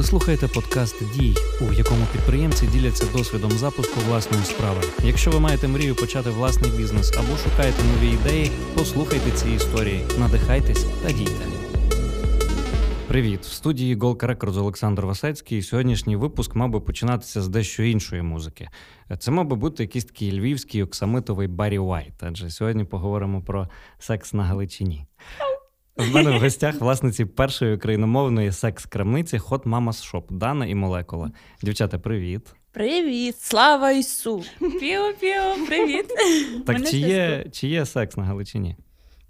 Ви слухаєте подкаст Дій, у якому підприємці діляться досвідом запуску власної справи. Якщо ви маєте мрію почати власний бізнес або шукаєте нові ідеї, послухайте ці історії, надихайтесь та дійте. Привіт! В студії Голка Рекордс Олександр Васецький. Сьогоднішній випуск мав би починатися з дещо іншої музики. Це мав би бути якийсь такий львівський оксамитовий Баррі Уайт, адже сьогодні поговоримо про секс на Галичині. В мене в гостях власниці першої україномовної секс-крамниці Hot Mamas Shop Дана і Молекула. Дівчата, привіт. Привіт, слава Ісу! Піо-піо, привіт. Так чи є, чи є секс на Галичині?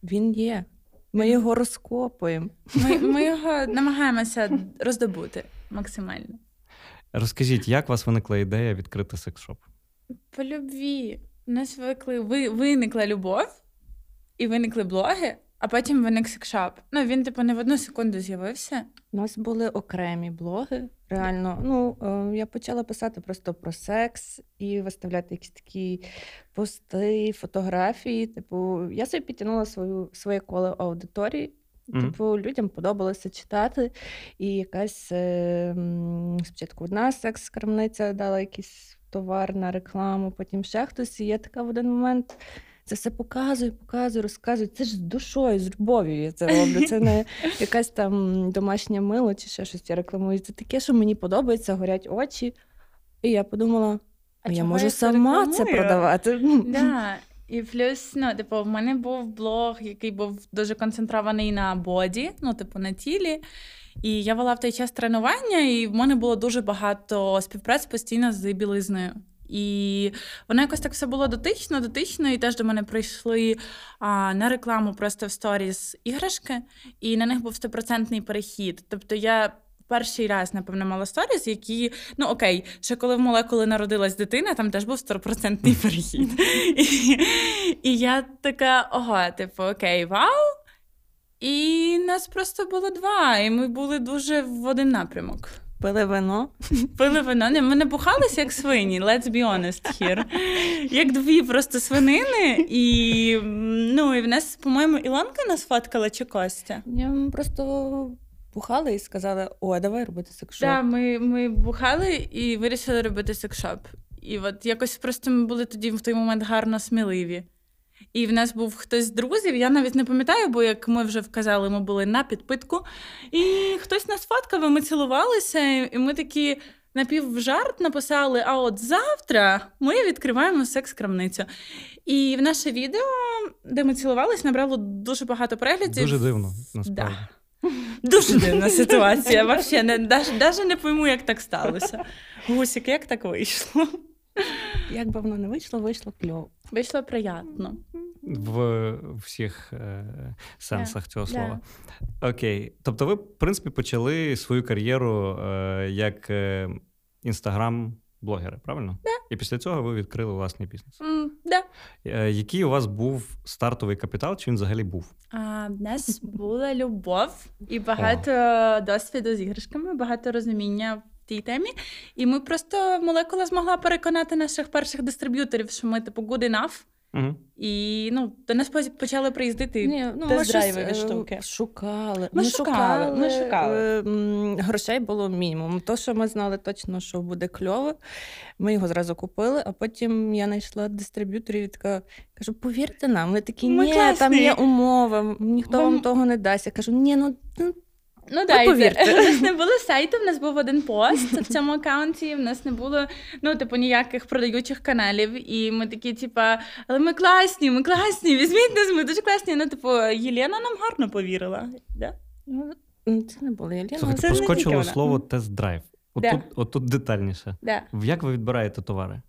Він є. Ми його розкопуємо. Ми, ми його намагаємося роздобути максимально. Розкажіть, як у вас виникла ідея відкрити секс-шоп? По любві. У нас виникли, ви, виникла любов, і виникли блоги, а потім виник секшап. Ну, він, типу, не в одну секунду з'явився. У нас були окремі блоги. Реально, ну е, я почала писати просто про секс і виставляти якісь такі пости, фотографії. Типу, я собі підтягнула свою своє коло аудиторії. Мгм. Типу, людям подобалося читати, і якась е, спочатку одна секс-крамниця дала якийсь товар на рекламу, потім ще хтось. І я така в один момент це все показую, показую, розказую. Це ж з душою, з любов'ю я це роблю. Це не якась там домашня мило чи ще щось я рекламую. Це таке, що мені подобається, горять очі. І я подумала, а я можу я сама це рекламую? продавати. Да. І плюс, ну, типу, в мене був блог, який був дуже концентрований на боді, ну, типу, на тілі. І я вела в той час тренування, і в мене було дуже багато співпраць постійно з білизною. І воно якось так все було дотично, дотично, і теж до мене прийшли а, на рекламу просто в сторіс іграшки, і на них був стопроцентний перехід. Тобто я. Перший раз, напевно, мала сторіс, які, ну окей, ще коли в молекули народилась дитина, там теж був стопроцентний перехід. І, і я така, ого, типу, окей, вау. І нас просто було два, і ми були дуже в один напрямок. Пили вино. Пили вино. Не, ми не бухалися як свині, let's be honest here. Як дві просто свинини, і ну, і в нас, по-моєму, Ілонка нас фоткала чи Костя. Я м, просто бухали і сказали: о, давай робити секшоп. Так, ми, ми бухали і вирішили робити секшоп. І от якось просто ми були тоді в той момент гарно сміливі. І в нас був хтось з друзів, я навіть не пам'ятаю, бо як ми вже вказали, ми були на підпитку. І хтось нас фоткав, і ми цілувалися, і ми такі напівжарт написали: а от завтра ми відкриваємо секс-крамницю. І в наше відео, де ми цілувались, набрало дуже багато переглядів. Дуже дивно, насправді. Да. Дуже дивна ситуація. Даже, даже не пойму, як так сталося. Гусік, як так вийшло? Як би воно не вийшло, вийшло кльово. Вийшло приємно. В всіх е, сенсах цього Да. слова. Окей. Тобто, ви, в принципі, почали свою кар'єру е, як інстаграм-блогери, правильно? Да. І після цього ви відкрили власний бізнес. Да. Е, який у вас був стартовий капітал, чи він взагалі був? А, в нас була любов і багато досвіду з іграшками, багато розуміння в тій темі. І ми просто молекула змогла переконати наших перших дистриб'юторів, що ми типу good enough. Угу. І ну, до нас почали приїздити Ні, ну, ми щось, е, штуки. Шукали. Ми шукали, ми шукали. е, Грошей було мінімум. То, що ми знали точно, що буде кльово, ми його зразу купили, а потім я знайшла дистриб'юторів і така кажу, повірте нам, вони такі, Ми ні, там є умови, ніхто Вам- вам того не дасть. Я кажу, ні, ну, ну Ну дайте. повірте. У нас не було сайту, в нас був один пост в цьому аккаунті. В нас не було ну, типу, ніяких продаючих каналів. І ми такі, типа, але ми класні, ми класні, візьміть нас, ми дуже класні. Ну, типу, Єлена нам гарно повірила. Да? ну, це не було Єліна. Слухайте, це проскочило вона. слово тест-драйв. Отут, Да. отут детальніше. Да. Як ви відбираєте товари?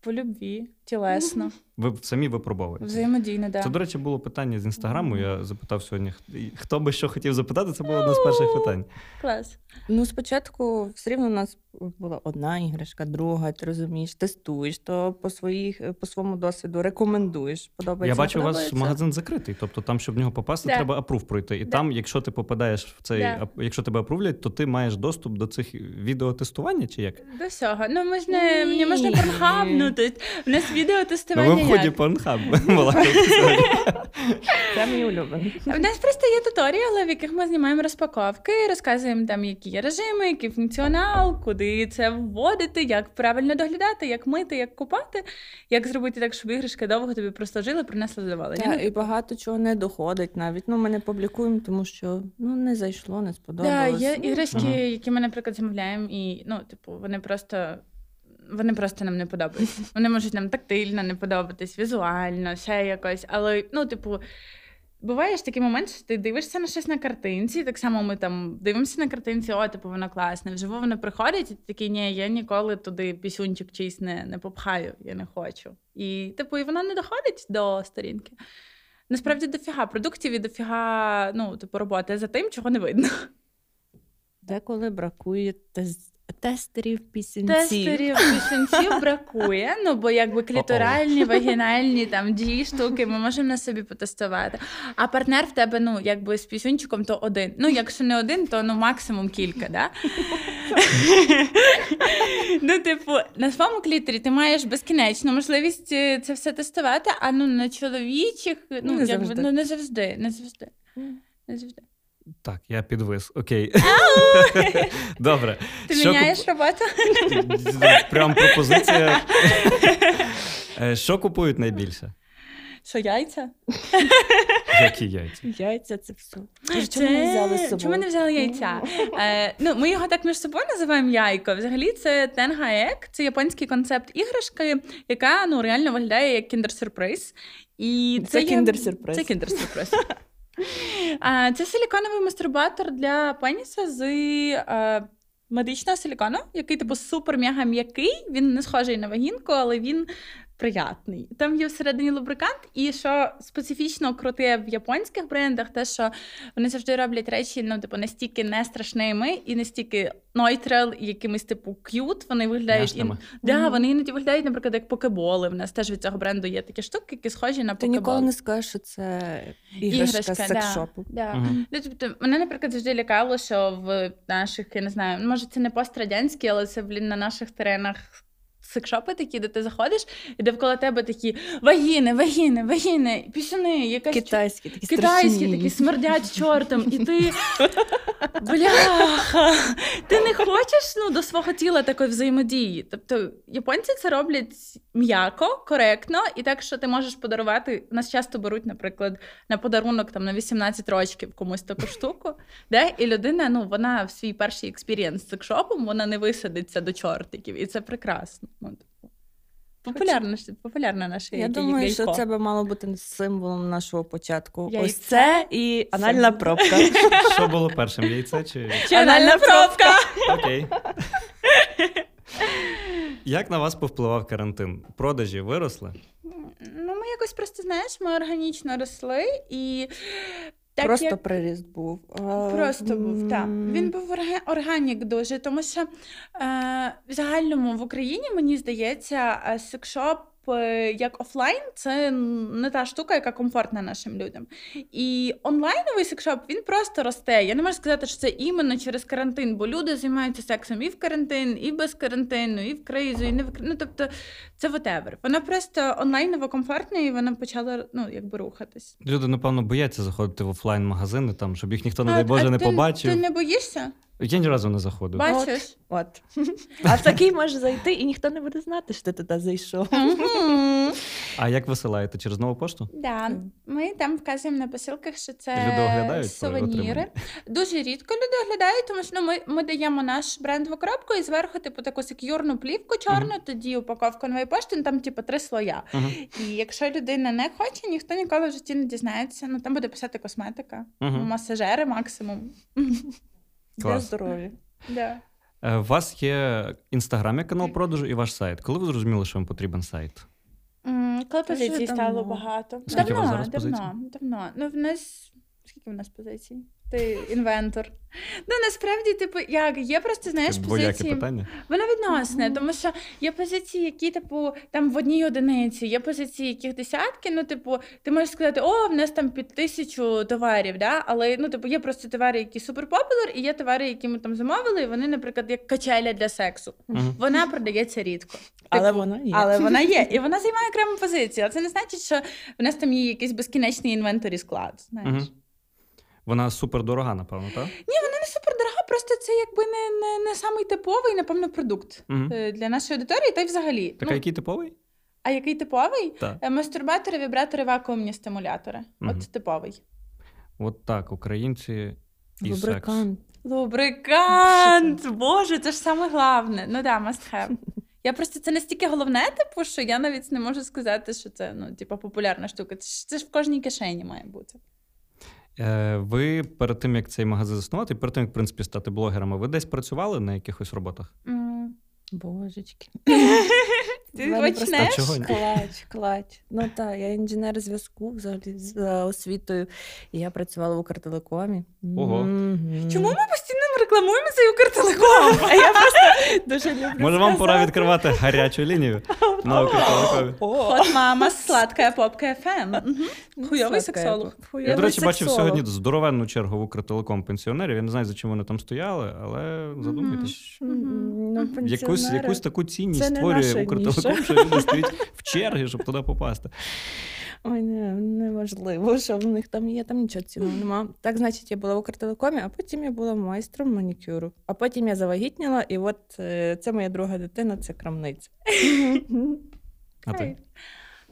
По любві, тілесно, Ви самі випробовуєте? взаємодійно, да. Це, до речі, було питання з інстаграму. Я запитав сьогодні, хто би що хотів запитати, це було одне з перших питань. Клас. Ну, спочатку все рівно у нас була одна іграшка, друга, ти розумієш, тестуєш, то по своїх, по своєму досвіду рекомендуєш. Подобається. Я бачу, у вас магазин закритий. Тобто, там, щоб в нього попасти, Да. треба апрув пройти. І Да. там, якщо ти попадаєш в цей, Да. ап- якщо тебе апрувлять, то ти маєш доступ до цих відеотестування, чи як? До всього. Ну, ми ж не, можна порнхабнути. У нас відео Тестування Порнхаб була. Це мій улюблений. У нас просто є туторіали, в яких ми знімаємо розпаковки, розказуємо там, які є режими, який функціонал, куди це вводити, як правильно доглядати, як мити, як купати, як зробити так, щоб іграшки довго тобі прослужили, принесли задоволення. І багато чого не доходить навіть. Ну, ми не публікуємо, тому що ну, не зайшло, не Да, сподобалось. є Ну, іграшки, Ага. які ми, наприклад, замовляємо, і ну, типу, вони просто. Вони просто нам не подобаються. Вони можуть нам тактильно не подобатись, візуально, ще якось. Але, ну, типу, буває ж такий момент, що ти дивишся на щось на картинці, так само ми там дивимося на картинці, о, типу, воно класне. Вживу воно приходить, і ти такий, ні, я ніколи туди пісюнчик чийсь не, не попхаю, я не хочу. І, типу, і воно не доходить до сторінки. Насправді дофіга продуктів і дофіга, ну, типу, роботи за тим, чого не видно. Деколи бракує тестерів пісенців. Тестерів пісенців бракує, ну бо якби кліторальні, вагінальні там дві штуки, ми можемо на собі потестувати. А партнер в тебе, ну, якби з пісюнчиком, то один. Ну, якщо не один, то ну максимум кілька, да? ну, типу, на своєму клітері ти маєш безкінечну можливість е, це все тестувати, а ну на чоловічих, ну, Не завжди. ну не завжди, не завжди. Не. Так, я підвис. Окей. Добре. Ти Що міняєш куп- роботу? Прям пропозиція. Е, Що купують найбільше? Що яйця? Які яйця? Яйця це все. Боже, Чому ми взяли з собою? Чому не взяли яйця? Е, ну, ми його так між собою називаємо яйко. Взагалі, це Тенгаек, це японський концепт іграшки, яка ну, реально виглядає як кіндер-сюрприз. І Це є- кіндер-сюрприз. Це кіндер-сюрприз. Це силіконовий мастурбатор для пеніса з е, медичного силікону, який типу супер-мега м'який. Він не схожий на вагінку, але він приятний. Там є всередині лубрикант, і що специфічно круте в японських брендах, те, що вони завжди роблять речі, ну, типу, настільки не страшними і настільки нойтрал, і якимись типу к'ют. Вони виглядають ін... Няшними. да, вони іноді виглядають, наприклад, як покеболи. В нас теж від цього бренду є такі штуки, які схожі на Ти ніколи не скажеш, що це іграшка, з да, секшопу. Да. Мгм. Ну, тобто, мене, наприклад, завжди лякало, що в наших, я не знаю, може, це не пострадянські, але це, блін, на наших теренах. Секшопи такі, де ти заходиш, і де вколо тебе такі вагіни, вагіни, вагіни, пісюни, якась Китайські, такі китайські такі смердять чортом, і ти бляха, ти не хочеш ну, до свого тіла такої взаємодії. Тобто японці це роблять м'яко, коректно, і так, що ти можеш подарувати. Нас часто беруть, наприклад, на подарунок там на 18 років комусь таку штуку, де і людина, ну вона в свій перший experience з секшопом, вона не висадиться до чортиків, і це прекрасно. Ну, типу, Популярна, популярна наша Я думаю, що це би мало бути символом нашого початку. Яйце. Ось це і анальна Це- пробка. Що було першим? Яйце чи. Чи анальна пробка? Окей. Як на вас повпливав карантин? Продажі виросли? Ну, ми якось просто, знаєш, ми органічно росли і. Так, Просто як... приріст був. Просто був, так. Він був organic дуже, тому що е, в загальному в Україні, мені здається, е, секшоп як офлайн це не та штука, яка комфортна нашим людям. І онлайновий секшоп він просто росте. Я не можу сказати, що це іменно через карантин, бо люди займаються сексом і в карантин, і без карантину, і в кризу, і не в Ну, тобто це whatever. Воно просто онлайново комфортне, і воно почало ну, якби рухатись. Люди, напевно, бояться заходити в офлайн-магазини, там, щоб їх ніхто, не дай Боже, а не ти, побачив. Ти не боїшся? Я ні разу не заходив. Бачиш? От. А в такий може зайти, і ніхто не буде знати, що ти туди зайшов. А як висилаєте? Через нову пошту? Да, ми там вказуємо на посилках, що це сувеніри. Дуже рідко люди оглядають, тому що ну, ми, ми даємо наш бренд в коробку і зверху, типу, таку секюрну плівку чорну, тоді упаковка нової пошти, ну, там, типу, три слоя. І якщо людина не хоче, ніхто ніколи в житті не дізнається. Ну там буде писати косметика, масажери максимум. Для здоров'я. Да. Е, У вас є інстаграм як канал продажу і ваш сайт. Коли ви зрозуміли, що вам потрібен сайт? М, Коли позицій стало багато. Скільки у вас давно, зараз давно, позицій? давно. Ну, в нас скільки в нас позицій? Ти інвентор. Ну насправді, типу, як є просто знаєш позиції. питання. Воно відносне, тому що є позиції, які, типу, там в одній одиниці, є позиції, яких десятки. Ну, типу, ти можеш сказати, о, в нас там під тисячу товарів, да? але ну, типу, є просто товари, які суперпопуляр, і є товари, які ми там замовили, і вони, наприклад, як качеля для сексу. Мгм. Вона продається рідко. Але Типу, вона є. Але вона є, і вона займає окрему позицію. Але це не значить, що в нас там є якийсь безкінечний інвенторі склад. Знаєш. Мгм. Вона супер дорога, напевно, так? Ні, вона не супердорога, просто це якби не, не, не самий типовий, напевно, продукт Угу. для нашої аудиторії, та й взагалі. Так, а Ну, який типовий? а який типовий? Так. Е, Мастурбатори, вібратори, вакуумні стимулятори. Мгм. От типовий. От так, українці і секс. Лубрикант. Лубрикант! Боже, це ж саме головне. Ну да, must have. Я просто це настільки головне, типу, що я навіть не можу сказати, що це ну, типу, популярна штука. Це ж, це ж в кожній кишені має бути. Е, ви перед тим, як цей магазин заснувати, перед тим, як в принципі стати блогерами, ви десь працювали на якихось роботах? Mm, Божечки. Ти? Клач, клач. Ну так, я інженер зв'язку взагалі з освітою. І я працювала в Укртелекомі. Ого. Чому ми постійно рекламуємо цей Укртелеком? А я просто дуже люблю. Може, вам пора відкривати гарячу лінію на Укртелекомі? От мама, сладкая попка ФМ. ну, Хуйовий сексолог. я. До речі, бачив сьогодні здоровенну чергу в Укртелеком пенсіонерів. Я не знаю, за чим вони там стояли, але задумайтесь. Ну, Якусь, якусь таку цінність створює Укртелеком, що люди стоять в черги, щоб туди попасти. Ой, не, неважливо, що в них там є, там нічого цінного нема. Так, значить, я була в Укртелекомі, а потім я була майстром манікюру. А потім я завагітніла, і от е, це моя друга дитина, це крамниця. А ти?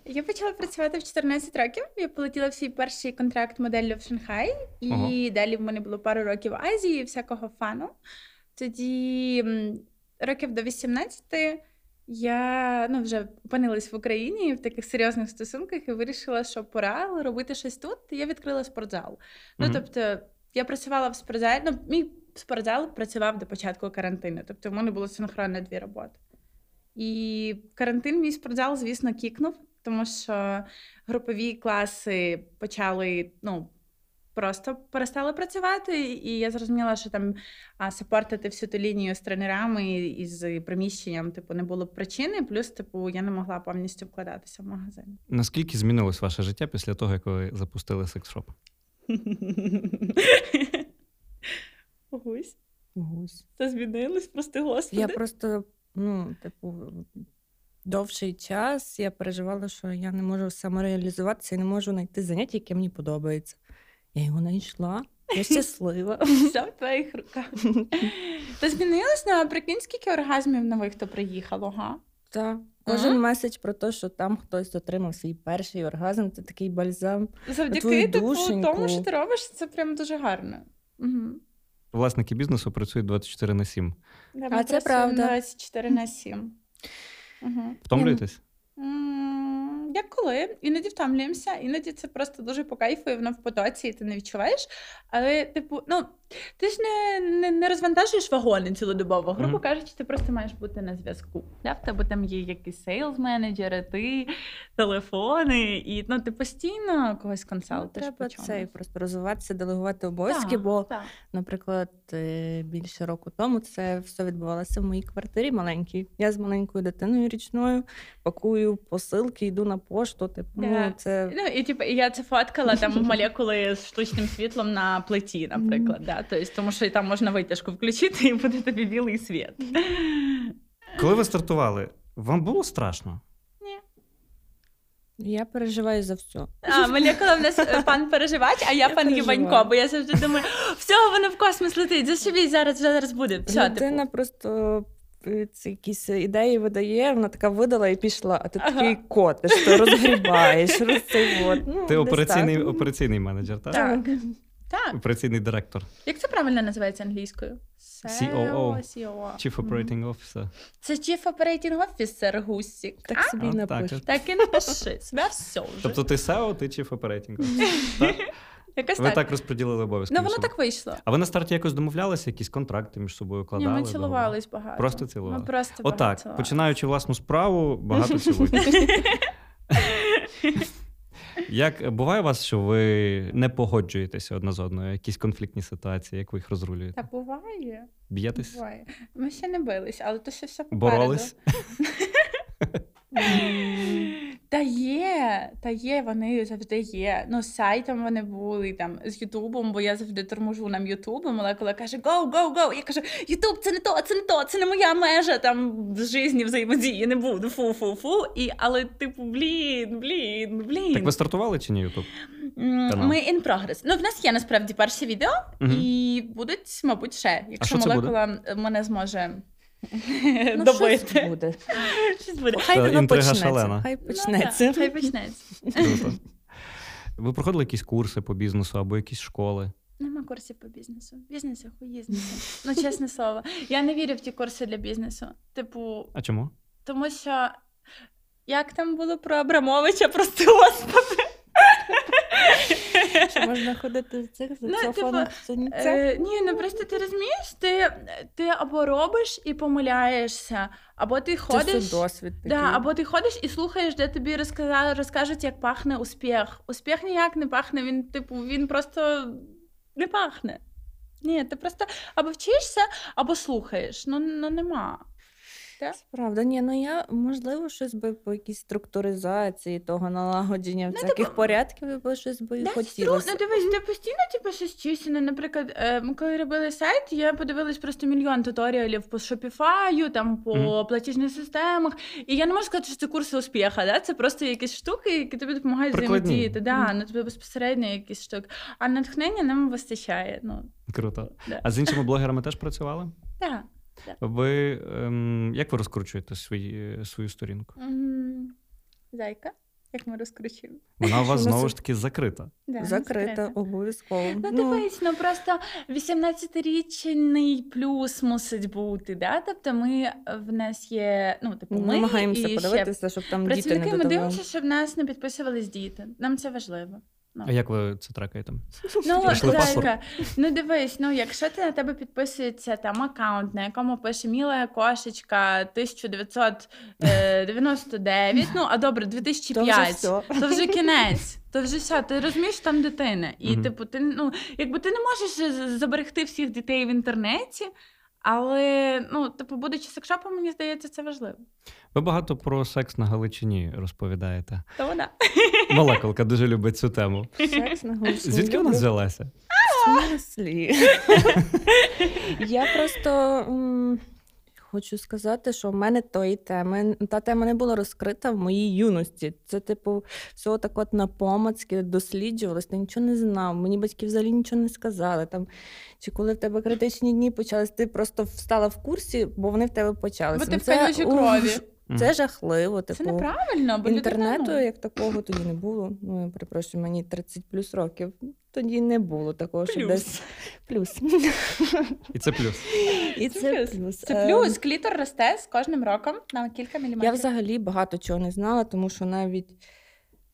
Я почала працювати в 14 років. Я полетіла в свій перший контракт моделлю в Шанхай, і Ого. далі в мене було пару років в Азії, всякого фану. Тоді років до 18 я ну, вже опинилась в Україні в таких серйозних стосунках і вирішила, що пора робити щось тут. І я відкрила спортзал. Ну, тобто, я працювала в спортзалі. Ну, мій спортзал працював до початку карантину. Тобто, в мене було синхронно дві роботи. І карантин мій спортзал, звісно, кікнув, тому що групові класи почали, ну. Просто перестали працювати, і я зрозуміла, що там а, сапортити всю ту лінію з тренерами і з приміщенням, типу, не було причини. Плюс, типу, я не могла повністю вкладатися в магазин. Наскільки змінилось ваше життя після того, як ви запустили секс-шоп? Гусь, Гусь. це змінилось, прости господи. Я просто, ну, типу, довший час я переживала, що я не можу самореалізуватися і не можу знайти заняття, яке мені подобається. Я його знайшла. Я щаслива. Все в твоїх руках. Та змінилось, а прикинь, скільки оргазмів нових то приїхало, га? Так. Кожен Ага. меседж про те, що там хтось отримав свій перший оргазм, це такий бальзам. Завдяки твою типу, тому, що ти робиш, це прям дуже гарно. Угу. Власники бізнесу працюють 24 на 7. А це правда. 24 на 7. Угу. Втомлюєтесь? Як коли? Іноді втомлюємося, іноді це просто дуже по кайфу, і воно в потоці, і ти не відчуваєш. Але, типу, ну, ти ж не, не, не розвантажуєш вагони цілодобово. Грубо Мгм. кажучи, ти просто маєш бути на зв'язку. Да? В тебе там є якісь сейлз-менеджери, ти, телефони, і ну, ти постійно когось Ну, консалтиш. треба по чомусь. цей просто розвиватися, делегувати обов'язки, бо, так. наприклад, е, більше року тому це все відбувалося в моїй квартирі маленькій. Я з маленькою дитиною річною пакую посилки, йду на пошту. Типу, Да. ну, це Ну, і типу, я це фоткала там молекули з штучним світлом на плиті, наприклад. Да? Тобто, тому що і там можна витяжку включити, і буде тобі білий світ. Коли ви стартували, вам було страшно? я переживаю за все. А, молекула в нас е, пан переживач, а я, Я пан переживаю. Єванько, бо я завжди думаю, все, воно в космос летить, зашибіть, зараз зараз буде. Все, Людина типу. просто е, ці якісь ідеї видає, вона така видала і пішла, а ти Ага. такий котиш, ти розгрібаєш, роз цей от. Ну, Ти операційний, так. операційний менеджер, так? Так. Так. Операційний директор. Як це правильно називається англійською? COO. COO. Chief. Operating Officer. Це Chief Operating Officer Гусік. Так собі А, і так, так. І напиши. Себе все вже. Тобто ти SEO, ти Chief Operating Officer. Так? Якось Ви так. так розподілили обов'язки. Ну, воно так вийшло. А ви на старті якось домовлялися, якісь контракти між собою Ні, кладали? ми договори? цілувались багато. Просто цілували? Ми просто багато Отак, цілувались. починаючи власну справу, багато цілують. Як буває у вас, що ви не погоджуєтеся одна з одною? Якісь конфліктні ситуації, як ви їх розрулюєте? Та буває. Б'єтесь? буває. Ми ще не бились, але то ще все попереду. Боролись? Та є, та є, вони завжди є. Ну, з сайтом вони були там з Ютубом, бо я завжди торможу нам Ютуб, і молекула каже: Go, go, go. Я кажу, Ютуб, це не то, це не то, це не моя межа там в житті взаємодії, не буду. Фу, фу, фу. І, але, типу, блін, блін, блін. Так ви стартували чи ні, Ютуб? Ми in progress. Ну, в нас є насправді перші відео, Мгм. і будуть, мабуть, ще, якщо що це буде? молекула мене зможе Ну, добити. щось буде. Щось буде. Хай Та воно інтрига почнеться. шалена. Хай Ну, почнеться. так, Хай почнеться. Круто. Ви проходили якісь курси по бізнесу або якісь школи? Нема курсів по бізнесу. Бізнес хуїзнеться. Ну, чесне слово. Я не вірю в ті курси для бізнесу. Типу, А чому? тому що як там було про Абрамовича, прости господи. Що можна ходити в цих Ну, типу, Е, ні, ну просто ти розумієш, ти, ти або робиш і помиляєшся, або ти ходиш. досвід такий. Да, або ти ходиш і слухаєш, де тобі розказали, розкажуть, як пахне успіх. Успіх ніяк не пахне, він, типу, він просто не пахне. Ні, ти просто або вчишся, або слухаєш. Ну, ну нема. Це правда, ні, ну я можливо щось би по якійсь структуризації того налагодження всяких типу, порядків би щось би Да, хотілося. Ну, дивись, ти постійно типу, щось. Ну, Наприклад, е, ми коли робили сайт, я подивилась просто мільйон туторіалів по Shopify, там по Мгм. платіжних системах. І я не можу сказати, що це курси успіха. Да? Це просто якісь штуки, які тобі допомагають взаємодіяти. Да, Мгм. ну тобі безпосередньо якісь штуки. А натхнення нам вистачає. Ну, Круто. да. А з іншими блогерами теж працювали? Да. Ви ем, як ви розкручуєте свої, свою сторінку? Зайка, як ми розкручуємо. Вона у вас знову ж таки закрита. Да, ну, Закрита, закрита. обов'язково. Ну, дивись, ну просто 18-річний плюс мусить бути. Да? Тобто ми в нас є, ну, типу, ми намагаємося подивитися, щоб там діти не працівники, ми дивимося, щоб в нас не підписувались діти. Нам це важливо. А як ви це трекаєте? Ну. Зайка, ну дивись, ну якщо ти на тебе підписується там аккаунт, на якому пише Міла кошечка 1999, ну а добре, То вже 2005, то вже кінець. То вже все, ти розумієш, там дитина. І, Мгм. типу, ти ну, якби ти не можеш заберегти всіх дітей в інтернеті, але ну, типу, будучи секшопом, мені здається, це важливо. Ви багато про секс на Галичині розповідаєте. То вона. Молекулка дуже любить цю тему. Секс на Галичині. Звідки вона взялася? В смислі? Я просто м, хочу сказати, що в мене тої теми, та тема не була розкрита в моїй юності. Це, типу, всього так от на помацьки досліджувалось, ти нічого не знав. Мені батьки взагалі нічого не сказали. Там, чи коли в тебе критичні дні почались, ти просто встала в курсі, бо вони в тебе почалися. Бо ти Ну, в це, крові. Це жахливо. Це Типу, неправильно, бо Інтернету людина, ну, як такого тоді не було. Ну, я перепрошую, мені 30 плюс років. Тоді не було такого, що Плюс. десь плюс. І це плюс. І це плюс. плюс. Це Е, плюс. Клітор росте з кожним роком на кілька міліметрів. Я взагалі багато чого не знала, тому що навіть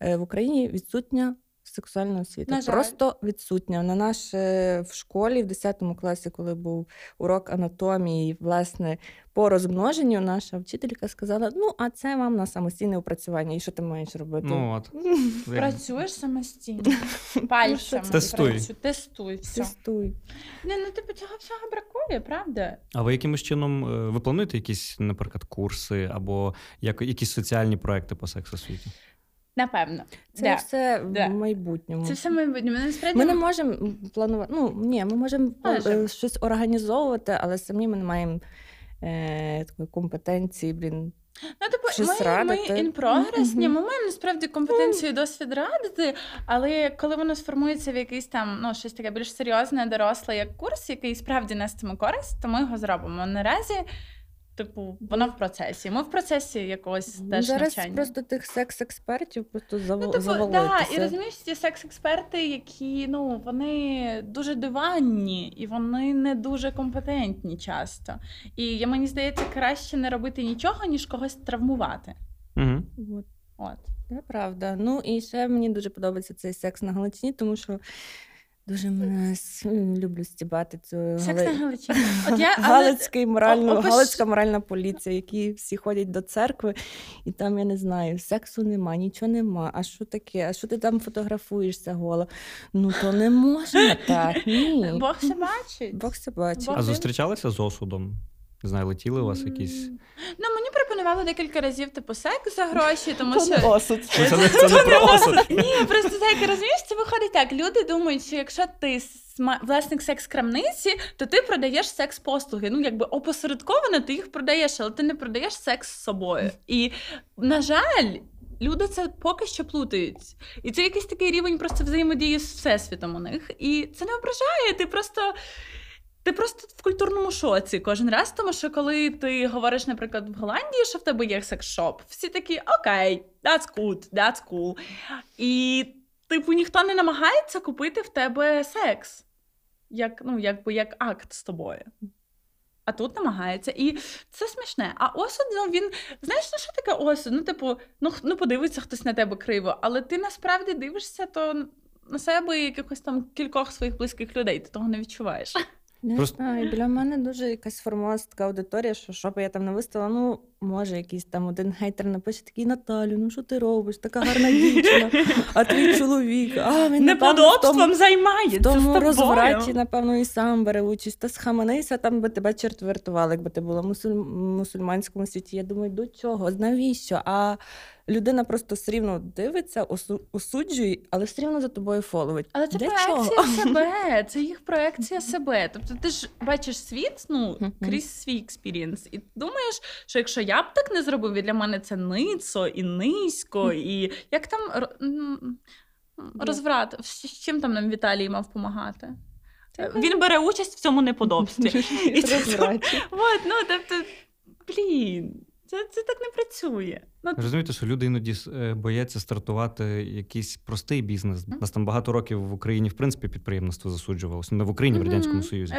е, в Україні відсутня сексуальна освіта. На жаль. Просто відсутня. На наш в школі, в 10 класі, коли був урок анатомії, власне, по розмноженню, наша вчителька сказала: ну, а це вам на самостійне опрацювання. І що ти маєш робити? Ну от. Працюєш самостійно. Пальцями. Тестуй. працю- Тестуй. Все. Тестуй. Не, ну типу цього всього бракує, правда? А ви якимось чином е, ви плануєте якісь, наприклад, курси або якісь соціальні проекти по сексосвіті? Напевно. Це Да. все Да. в майбутньому. Це все майбутнє. Ми насправді Ми не можемо планувати. Ну ні, ми можемо Можемо. е, щось організовувати, але самі ми не маємо е, такої компетенції, блін. Ну, типу, ми, ми радити. ні, Мгм. ми маємо насправді компетенцію і досвід радити, але коли воно сформується в якийсь там ну, щось таке більш серйозне, доросле, як курс, який справді нестиме користь, то ми його зробимо. Наразі, типу, воно в процесі. Ми в процесі якогось теж Зараз навчання. просто тих секс-експертів просто заво- Ну, типу, да, і розумієш, ці секс-експерти, які ну вони дуже диванні і вони не дуже компетентні часто. І мені здається, краще не робити нічого, ніж когось травмувати. Угу. От. От. Це правда. Ну і ще мені дуже подобається цей секс на Галичині, тому що Дуже мене люблю стібати цю Секс Гали- От я, але- Галицький морально, опиш- Галицька моральна поліція, які всі ходять до церкви, і там я не знаю, сексу нема, нічого нема. А що таке? А що ти там фотографуєшся голо? Ну то не можна так. Ні. Бог все бачить. Бог це бачить. А зустрічалися з осудом? Не знаю, летіли у вас якісь. Ну, мені пропонували декілька разів типу секс за гроші, тому То не що. осуд. Це не, це не про осуд. Ні, просто так розумієш, це виходить так. Люди думають, що якщо ти власник секс-крамниці, то ти продаєш секс-послуги. Ну, якби опосередковано ти їх продаєш, але ти не продаєш секс з собою. І, на жаль. Люди це поки що плутають. І це якийсь такий рівень просто взаємодії з всесвітом у них. І це не ображає. Ти просто. Ти просто в культурному шоці кожен раз, тому що коли ти говориш, наприклад, в Голландії, що в тебе є секс-шоп, всі такі окей, that's good, that's cool. І, типу, ніхто не намагається купити в тебе секс, як, ну, якби як акт з тобою. А тут намагається. І це смішне. А осуд, ну він. Знаєш, ну що таке осуд? Ну, типу, ну, ну подивиться хтось на тебе криво, але ти насправді дивишся то на себе і якихось там кількох своїх близьких людей. Ти того не відчуваєш. Не Просто- знаю, біля мене дуже якась формувалася така аудиторія, що що би я там не виставила, ну, може, якийсь там один гейтер напише такий Наталю, ну що ти робиш? Така гарна дівчина, а твій чоловік, а він тому, займається. в тому розвраті, напевно, і сам бере участь. Та схаменися, там би тебе черт врятували, якби ти була в мусуль... мусульманському світі. Я думаю, до чого? Навіщо? А людина просто все рівно дивиться, осуджує, але все рівно за тобою фоловить. Але це Для проекція чого? себе, це їх проекція себе. Тобто ти ж бачиш світ ну, крізь свій experience, і думаєш, що якщо я б так не зробив, і для мене це ницо і низько, і як там розврат, з чим там нам Віталій мав допомагати? Він бере участь в цьому неподобстві. І це- ну тобто, блін, це, це так не працює. Ну, Розумієте, що люди іноді е, бояться стартувати якийсь простий бізнес. У нас там багато років в Україні, в принципі, підприємництво засуджувалося. Не в Україні, в. Радянському Союзі.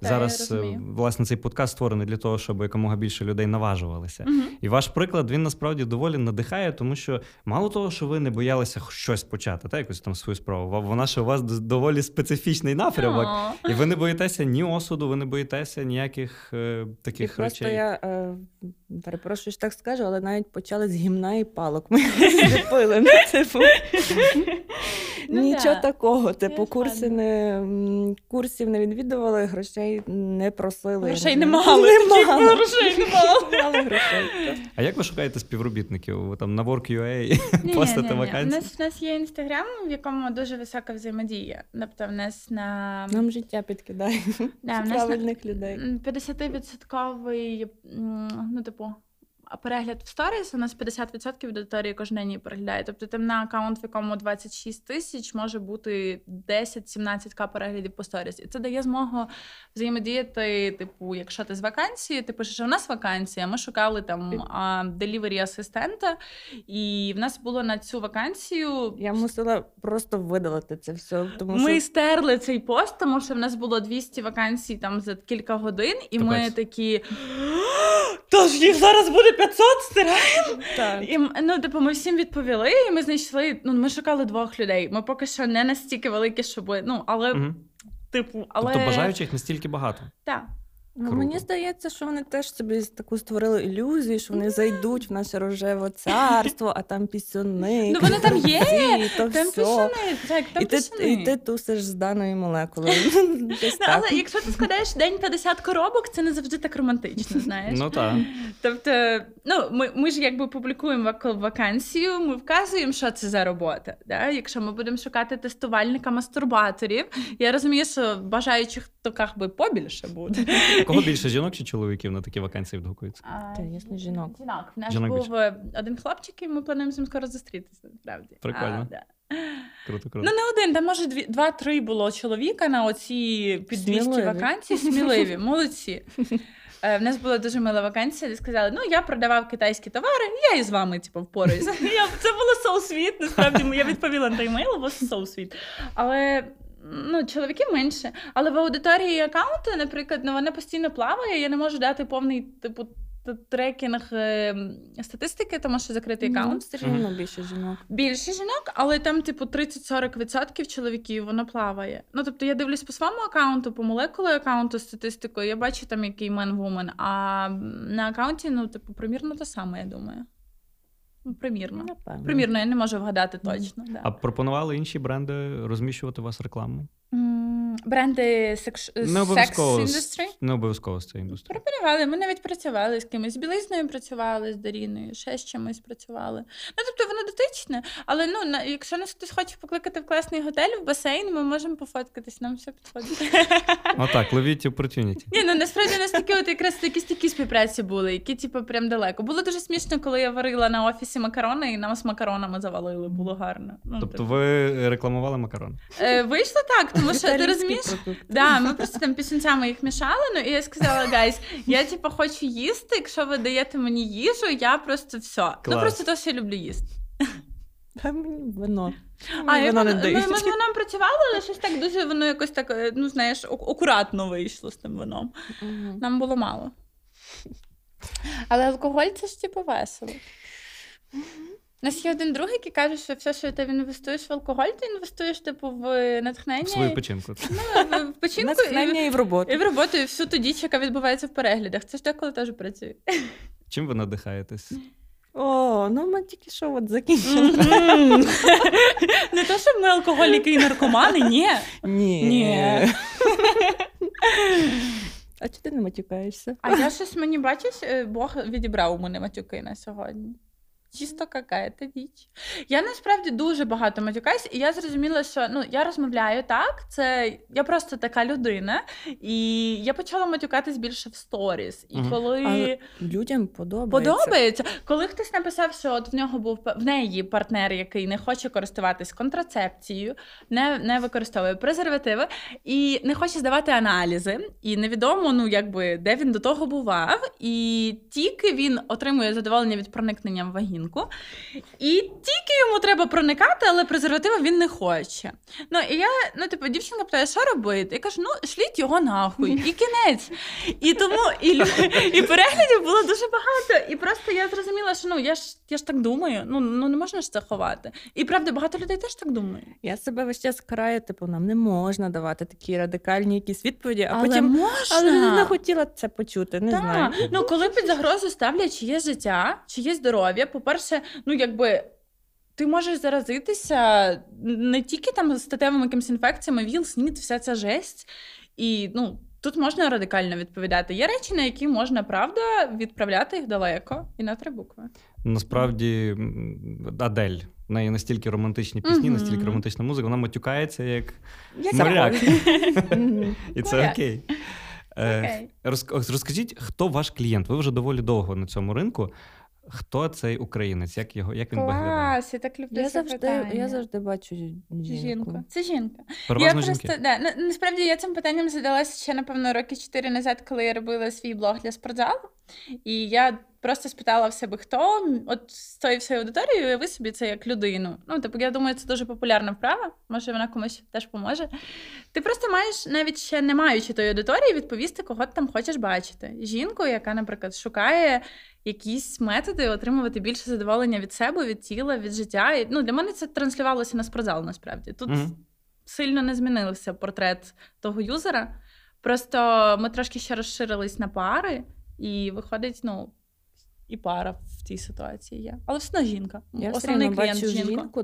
Та, Зараз, я е, власне, цей подкаст створений для того, щоб якомога більше людей наважувалися. Мгм. І ваш приклад він насправді доволі надихає, тому що мало того, що ви не боялися щось почати, та якусь там свою справу. Вона ж у вас доволі специфічний напрямок, О. і ви не боїтеся ні осуду, ви не боїтеся ніяких е, І таких просто речей. я е, перепрошую, що так скажу, але навіть почали з гімна і палок. Ми зліпили. Типу, Ну, нічого да. такого. Типу, курси не курсів не відвідували, грошей не просили. Грошей не мали. Не мали. Грошей не мали. Мали грошей. А як ви шукаєте співробітників? Ви там на Work.ua постите ні. У вакансії? нас, у нас є інстаграм, в якому дуже висока взаємодія. Тобто, в нас на Нам життя підкидає Да, в правильних людей. м, 50-відсотковий, ну, типу, перегляд в сторіс, у нас 50% аудиторії кожен день її переглядає. Тобто там на аккаунт, в якому 26 тисяч, може бути 10-17к переглядів по сторіс. І це дає змогу взаємодіяти, типу, якщо ти з вакансії, ти пишеш, що в нас вакансія, ми шукали там делівері асистента, і в нас було на цю вакансію. Я мусила просто видалити це все, тому Ми що стерли цей пост, тому що в нас було 200 вакансій там за кілька годин, і ми Капець. такі. Тож їх зараз буде 500, стираємо. так. І ну, типу, ми всім відповіли, і ми знайшли. Ну, ми шукали двох людей. Ми поки що не настільки великі, щоб. Ну, але, Мгм. типу, але. Тобто бажаючих настільки багато. Так. Ну, Круто. мені здається, що вони теж собі таку створили ілюзію, що вони зайдуть в наше рожеве царство, а там пісюни. Ну, вони там є, то Там все. пісюни, так, там І ти, і ти тусиш з даною молекулою. Десь Ну, так. але якщо ти складаєш день 50 коробок, це не завжди так романтично, знаєш. Ну так. Тобто, ну ми, ми ж якби публікуємо вакансію, ми вказуємо, що це за робота. Да? Якщо ми будемо шукати тестувальника мастурбаторів, я розумію, що бажаючих то как би побільше буде. Кого більше жінок чи чоловіків на такі вакансії відгукуються? А, Та, ясно, жінок. Жінок. В нас Жінок був е, один хлопчик, і ми плануємо з ним скоро зустрітися. Насправді. Прикольно. А, да. Круто, круто. Ну, не один, там може дві, два-три було чоловіка на оці під 200 Сміливі. вакансій. Сміливі, молодці. Е, В нас була дуже мила вакансія, де сказали: ну я продавав китайські товари, я і з вами типу, впораюся. Я, це було sweet, насправді я відповіла на той мейл, so sweet. Але ну, чоловіків менше. Але в аудиторії аккаунту, наприклад, ну, вона постійно плаває, я не можу дати повний, типу, трекінг е, статистики, тому що закритий аккаунт. Все рівно більше жінок. Більше жінок, але там, типу, 30-40% чоловіків воно плаває. Ну, тобто, я дивлюсь по своєму аккаунту, по молекулі аккаунту статистикою, я бачу там, який мен-вумен, а на аккаунті, ну, типу, примірно те саме, я думаю. Ну, Примірно. Напевно. Примірно, я не можу вгадати точно. Да. А пропонували інші бренди розміщувати у вас рекламу? Бренди секс Не обов'язково з- індустрі. Не обов'язково з цієї індустрії. Пропонували. Ми навіть працювали з кимось. З білизною працювали, з Даріною, ще з чимось працювали. Ну, тобто воно дотичне, але ну, на, якщо нас хтось хоче покликати в класний готель, в басейн, ми можемо пофоткатись, нам все підходить. Отак, ловіть opportunity. Ні, ну насправді у нас такі от якраз якісь такі співпраці були, які, типу, прям далеко. Було дуже смішно, коли я варила на офісі макарони, і нам з макаронами завалили. Було гарно. Ну, Тобто типу. ви рекламували макарон? Е, Вийшло так, тому що ти розумієш. Да, ми просто там пісюнцями їх мішали. Ну і я сказала, guys, я типу хочу їсти. Якщо ви даєте мені їжу, я просто все. Ну просто то, що я люблю їсти. Та мені вино. А Мені я не ми, дають. ми з вином працювали, але щось так дуже воно якось так, е, ну знаєш, акуратно вийшло з тим вином. Мгм. Нам було мало. Але алкоголь це ж типу весело. У нас є один друг, який каже, що все, що ти інвестуєш в алкоголь, ти інвестуєш типу в натхнення, В свою печінку. ну, в- печінку і, Натхнення і в роботу. і в роботу, і всю ту діч, яка відбувається в переглядах. Це ж деколи теж працює. Чим ви надихаєтесь? О, ну ми тільки що от закінчили. Не то, щоб ми алкоголіки і наркомани, ні. Ні. Ні. А чи ти не матюкаєшся? А я щось мені бачиш, е, Бог відібрав у мене матюки на сьогодні. Чисто какая-то діч. Я насправді дуже багато матюкаюсь, і я зрозуміла, що ну я розмовляю так. Це я просто така людина, і я почала матюкатись більше в сторіс. І Мгм. коли Але людям подобається. Подобається, коли хтось написав, що от в нього був в неї партнер, який не хоче користуватись контрацепцією, не, не використовує презервативи і не хоче здавати аналізи, і невідомо, ну якби де він до того бував, і тільки він отримує задоволення від проникнення в вагінку, і тільки йому треба проникати, але презерватива він не хоче. Ну і я, ну типу, дівчинка питає, що робити? Я кажу, ну шліть його нахуй, і кінець. І тому і, і переглядів було дуже багато. І просто я зрозуміла, що ну я ж я ж так думаю. Ну ну не можна ж це ховати. І правда, багато людей теж так думають. Я себе весь час караю, типу, нам не можна давати такі радикальні якісь відповіді, а Але потім. можна. Але не хотіла це почути, не Так. знаю. Ну, коли під загрозу ставлять чиє життя, чиє здоров'я, по-перше, ну якби. Ти можеш заразитися не тільки там статевими якимись інфекціями, ВІЛ, СНІД, вся ця жесть. І ну, тут можна радикально відповідати. Є речі, на які можна, правда, відправляти їх далеко і на три букви. Насправді Адель. В неї настільки романтичні пісні, Мгм. настільки романтична музика, вона матюкається як Як моряк. І це окей. Е, Розкажіть, хто ваш клієнт? Ви вже доволі довго на цьому ринку. Хто цей українець? Як його як він виглядає? Клас, я так люблю Я це завжди, питання. я завжди бачу жінку. Жінку. Це жінка. Переважно я жінки. просто да, на, насправді я цим питанням задалася ще, напевно, роки чотири назад, коли я робила свій блог для спортзалу. І я просто спитала в себе, хто от з цією всією аудиторією, уяви собі це як людину. Ну, типу, я думаю, це дуже популярна вправа. Може, вона комусь теж поможе. Ти просто маєш, навіть ще не маючи тої аудиторії, відповісти, кого ти там хочеш бачити. Жінку, яка, наприклад, шукає якісь методи отримувати більше задоволення від себе, від тіла, від життя. І, ну, для мене це транслювалося на спортзал, насправді. Тут Мгм. сильно не змінився портрет того юзера. Просто ми трошки ще розширились на пари, і виходить, ну, і пара в цій ситуації є. Але все одно жінка. Я Основний одно клієнт бачу жінка. жінку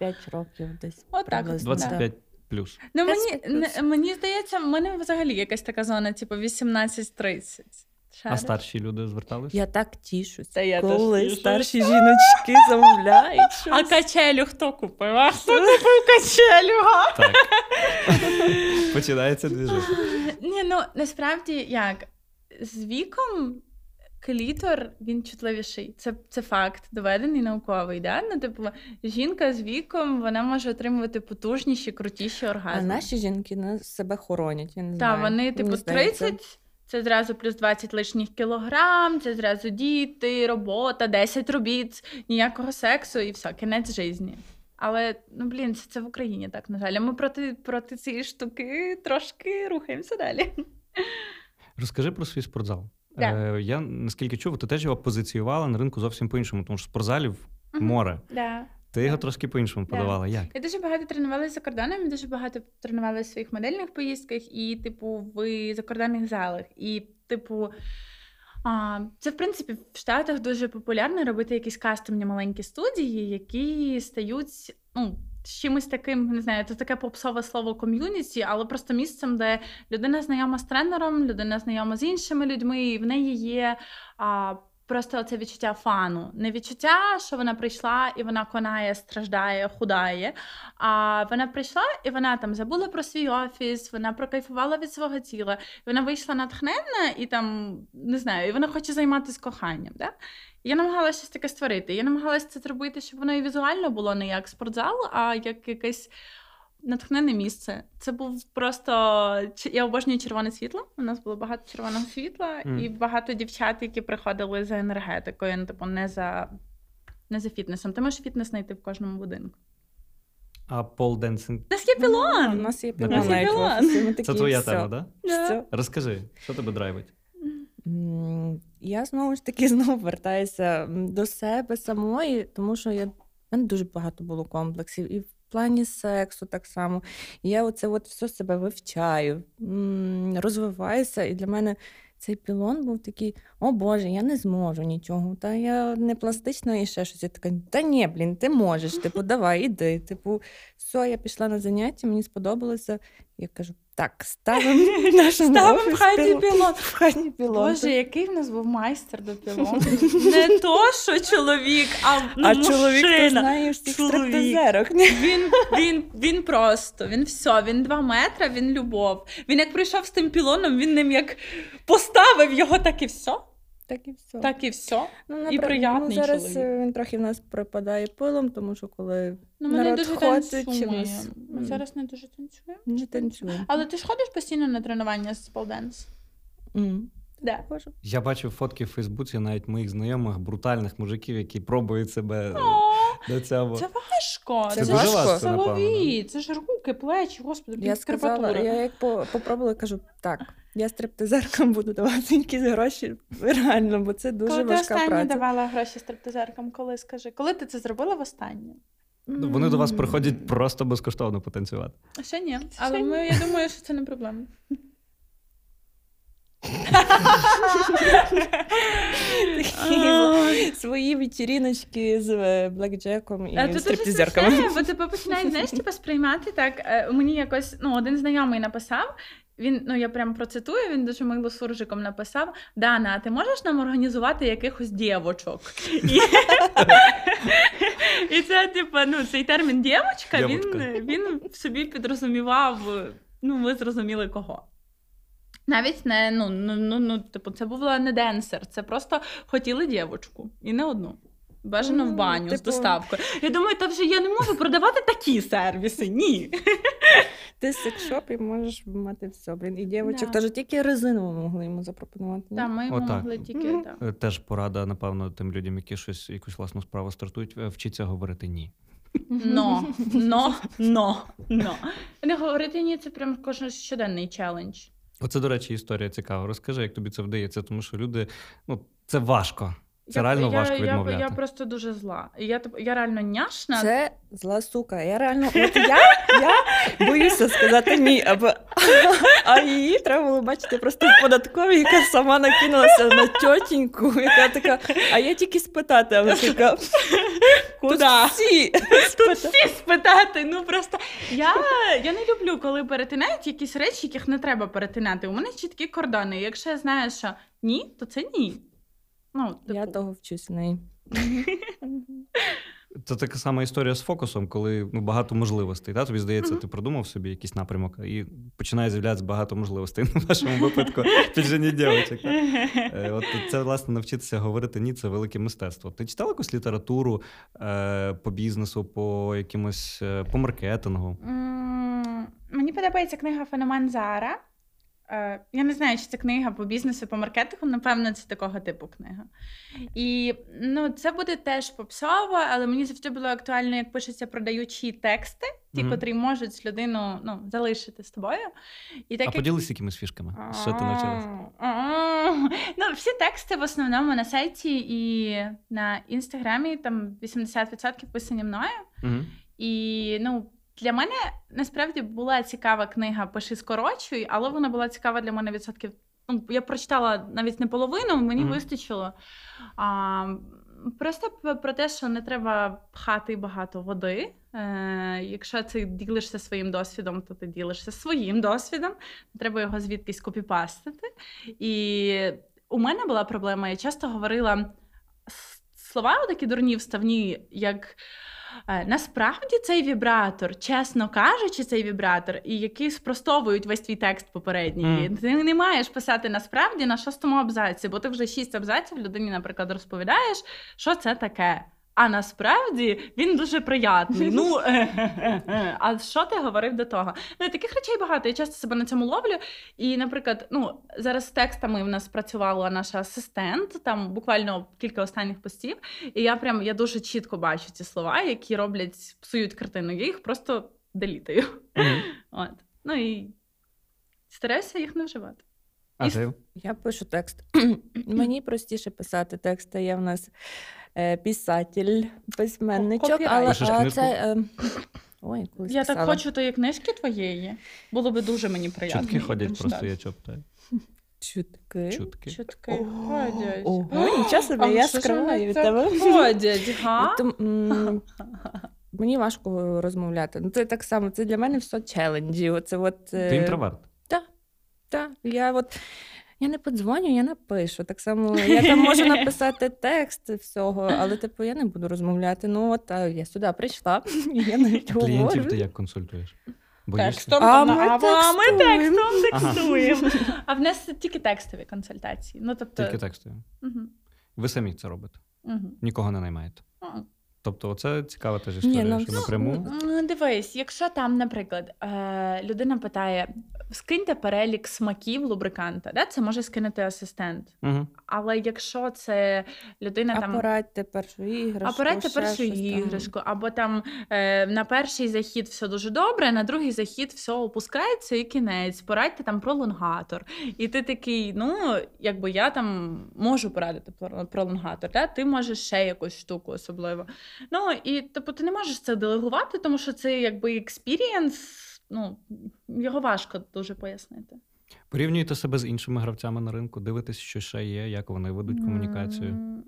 Так років десь. От так 25 плюс. Ну, мені, не, мені здається, в мене взагалі якась така зона, типу 18-30. А Шариш? старші люди звертались? Я так тішусь, Та я теж коли тішусь. старші жіночки замовляють А качелю хто купив? А хто купив качелю? га? Так. Починається двіжуха. Ні, ну насправді як з віком клітор він чутливіший. Це, це факт, доведений науковий. Да? Ну, типу, жінка з віком вона може отримувати потужніші, крутіші А наші жінки на себе хоронять. Я не Так, вони, типу, 30, це зразу плюс 20 лишніх кілограм, це зразу діти, робота, 10 робіт, ніякого сексу і все, кінець житті. Але ну блін, це, це в Україні так, на жаль. А ми проти, проти цієї штуки трошки рухаємося далі. Розкажи про свій спортзал. Да. Е, я наскільки чув, ти теж його позиціювала на ринку зовсім по-іншому, тому що спортзалів Мгм. море. Да. Ти його трошки по-іншому Да. подавала. Як? Я дуже багато тренувалася за кордоном, дуже багато тренувалася в своїх модельних поїздках і, типу, в закордонних залах. І, типу, а, це, в принципі, в Штатах дуже популярно робити якісь кастомні маленькі студії, які стають, ну. З Чимось таким, не знаю, це таке попсове слово ком'юніті, але просто місцем, де людина знайома з тренером, людина знайома з іншими людьми, і в неї є а, просто це відчуття фану. Не відчуття, що вона прийшла і вона конає, страждає, худає. А вона прийшла і вона там забула про свій офіс, вона прокайфувала від свого тіла, і вона вийшла натхненна і там не знаю, і вона хоче займатися коханням. Да? Я намагалася щось таке створити. Я намагалася це зробити, щоб воно і візуально було не як спортзал, а як якесь натхненне місце. Це був просто я обожнюю червоне світло. У нас було багато червоного світла, Мгм. і багато дівчат, які приходили за енергетикою, ну, типу, не за, не за фітнесом. Ти можеш фітнес знайти в кожному будинку. А полденсинг У нас є У пілон. нас є У пілон нас є пілон. це твоя «Все, тема, да? Розкажи, що тебе драйвить? Я знову ж таки знову вертаюся до себе самої, тому що я, в мене дуже багато було комплексів. І в плані сексу так само. І я оце от все себе вивчаю, розвиваюся. І для мене цей пілон був такий: о Боже, я не зможу нічого. Та я не пластична і ще щось. Я така, та ні, блін, ти можеш. Типу, давай, іди. Типу, все, я пішла на заняття, мені сподобалося. Я кажу, так, ставимо Ставимо в хаті пілон. В хаті пілон. Боже, який в нас був майстер до пілону. Не то, що чоловік, а, ну, а чоловік то мужчина. знає всіх Чоловік. стриптизерок. Він, він, він просто, він все, він два метри, він любов. Він як прийшов з тим пілоном, він ним як поставив його, так і все. Так і все. Так і все. Ну, і напра- приятний ну, зараз чоловік. е, він трохи в нас пропадає пилом, тому що коли Ну, ми не дуже ходить танцюємо. чимось. Ми зараз не дуже танцюємо. не танцює. Але ти ж ходиш постійно на тренування з полденс? М. Боже. Я бачив фотки в Фейсбуці навіть моїх знайомих, брутальних мужиків, які пробують себе О, до цього. Це важко. Це ж дуже важко, Це напевно, це ж руки, плечі, господи, Я блін, сказала, скрипатура. я як по- попробувала, кажу, так, я стриптизеркам буду давати якісь гроші, реально, бо це дуже Коли ти важка останнє праця. давала гроші стриптизеркам, коли скажи, коли ти це зробила востаннє? Вони до вас приходять просто безкоштовно потанцювати. Ще ні. Ще Але ні. ми, я думаю, що це не проблема. Такі свої вечіріночки з е, блекджеком і А Це стриптизерками. бо тебе починають знаєш, типу, сприймати так. е, Мені якось ну, один знайомий написав. Він, ну я прям процитую, він дуже мило суржиком написав: Дана, а ти можеш нам організувати якихось дівочок? І, це, типу, ну, цей термін дівочка, він, він собі підрозумівав, ну, ви зрозуміли кого. Навіть не, ну, ну, ну, ну, типу, це була не денсер, це просто хотіли дівочку. І не одну. Бажано в баню з типу- доставкою. Я думаю, та вже я не можу продавати такі сервіси. Ні. Ти секшоп і можеш мати все. Блін. І дівчаток Да. теж тільки резинову могли йому запропонувати. Та ми йому Отак. могли тільки. Мгм. так. Е, Теж порада, напевно, тим людям, які щось якусь власну справу стартують, е, вчіться говорити ні. Но, но, но, но. Не говорити ні, це прям кожен щоденний челендж. Оце, до речі, історія цікава. Розкажи, як тобі це вдається, тому що люди, ну, це важко. Це Я- реально я, важко я, відмовляти. Я, просто дуже зла. Я, я реально няшна. Це зла сука. Я реально, от я, я боюся сказати ні, або а її треба було бачити просто в податковій, яка сама накинулася на тьотіньку, яка така, а я тільки спитати, а вона така. Куда? «Тут Всі. Тут всі спитати. Ну просто я, я не люблю, коли перетинають якісь речі, яких не треба перетинати. У мене чіткі кордони. Якщо я знаю, що ні, то це ні. Ну, типу. Я того вчусь неї. Це така сама історія з фокусом, коли ну, багато можливостей. Та? Тобі здається, ти продумав собі якийсь напрямок, і починає з'являтися багато можливостей. На вашому випадку та? Е, От це, власне, навчитися говорити ні, це велике мистецтво. Ти читала якусь літературу е, по бізнесу, по якимось е, по маркетингу? Мені подобається книга Феномен Зара. Е, Я не знаю, чи це книга по бізнесу, по маркетингу. Напевно, це такого типу книга. І ну, це буде теж попсово, але мені завжди було актуально, як пишуться продаючі тексти, ті, Мгм. котрі можуть людину ну, залишити з тобою. І так А як поділися якимись фішками. Що ти навчилася? Ну, всі тексти в основному на сайті і на інстаграмі там 80% писані мною. І ну, для мене насправді була цікава книга Пиши скорочуй, але вона була цікава для мене відсотків. Ну, я прочитала навіть не половину, мені Мгм. вистачило. А, просто про те, що не треба пхати багато води. Е, якщо ти ділишся своїм досвідом, то ти ділишся своїм досвідом. Не треба його звідкись копіпастити. І у мене була проблема, я часто говорила слова такі дурні вставні, як. Е, Насправді цей вібратор, чесно кажучи, цей вібратор, і які спростовують весь твій текст попередній. Mm. Ти не маєш писати насправді на шостому абзаці, бо ти вже шість абзаців людині, наприклад, розповідаєш, що це таке. А насправді він дуже приятний. Ну а що ти говорив до того? Ну таких речей багато. Я часто себе на цьому ловлю. І, наприклад, ну зараз з текстами в нас працювала наша асистент, там буквально кілька останніх постів. І я прям я дуже чітко бачу ці слова, які роблять, псують картину. Я їх просто делітаю. От. Ну і стараюся їх не вживати. А І ти? Я пишу текст. Мені простіше писати тексти. Я в нас писатель, письменничок, але а, це. Е, ой, колись Я писала. так хочу тої книжки твоєї. Було би дуже мені приємно. Чутки ходять просто, я чого питаю. Чутки. Чутки. Чутки ходять. Ого, нічого собі, я скриваю від тебе. Ходять, га? Мені важко розмовляти. Ну, це так само, це для мене все челенджі. Оце от, е, Ти інтроверт. Так, я от я не подзвоню, я напишу. Так само я там можу написати текст всього, але типу я не буду розмовляти. Ну от я сюди прийшла, і я навіть Клієнтів ти як консультуєш? Текстом, А ми а, а ми текстуємо. текстом Ага. А в нас тільки текстові консультації. Ну, тобто... Тільки текстою. Мгм. Ви самі це робите. Мгм. Нікого не наймаєте. Мгм. Тобто, оце цікава теж Ні, історія, ну, що ну, напряму. Ну, Дивись, якщо там, наприклад, е, людина питає: скиньте перелік смаків лубриканта, да? це може скинути асистент. Угу. Але якщо це людина А там. порадьте першу іграшку. А порадьте першу щось там. іграшку, або там е, на перший захід все дуже добре, на другий захід все опускається і кінець. Порадьте там пролонгатор. І ти такий, ну якби я там можу порадити про- пролонгатор, да? ти можеш ще якусь штуку особливо. Ну і тобто ти не можеш це делегувати, тому що це якби experience. Ну, його важко дуже пояснити. Порівнюєте себе з іншими гравцями на ринку, дивитесь, що ще є, як вони ведуть комунікацію.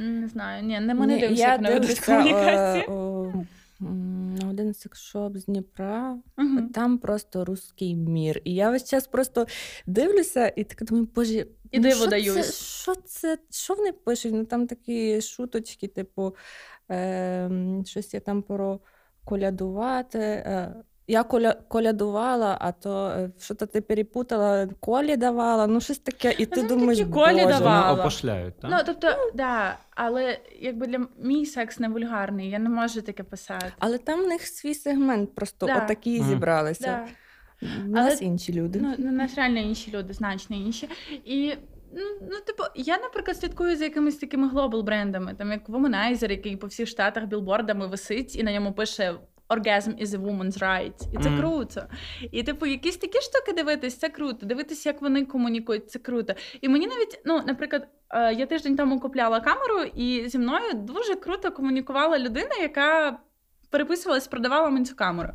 Не знаю, ні, не мене не Ні, дивимося, я як вони ведуть комунікацію. На один секшоп з Дніпра. угу. Там просто руський мір. І я весь час просто дивлюся і так думаю, боже, І ну, що. Це, що це? Що вони пишуть? Ну там такі шуточки, типу, е, щось я там про колядувати. Е, я коля, колядувала, а то е, що то ти перепутала, колі давала, ну щось таке, і ти там думаєш, колі давала. Вони опошляють, так? Ну, тобто, да, але якби для мій секс не вульгарний, я не можу таке писати. Але там в них свій сегмент, просто Да. отакі Мгм. зібралися. Да. У нас Але- інші люди. Ну, ну, у нас реально інші люди, значно інші. І ну, ну, типу, я, наприклад, слідкую за якимись такими глобал брендами, там як Womanizer, який по всіх штатах білбордами висить, і на ньому пише. Orgasm is a woman's right. І це Мгм. круто. І, типу, якісь такі штуки дивитись, це круто. Дивитись, як вони комунікують, це круто. І мені навіть, ну, наприклад, е, я тиждень тому купляла камеру, і зі мною дуже круто комунікувала людина, яка переписувалась, продавала мені цю камеру.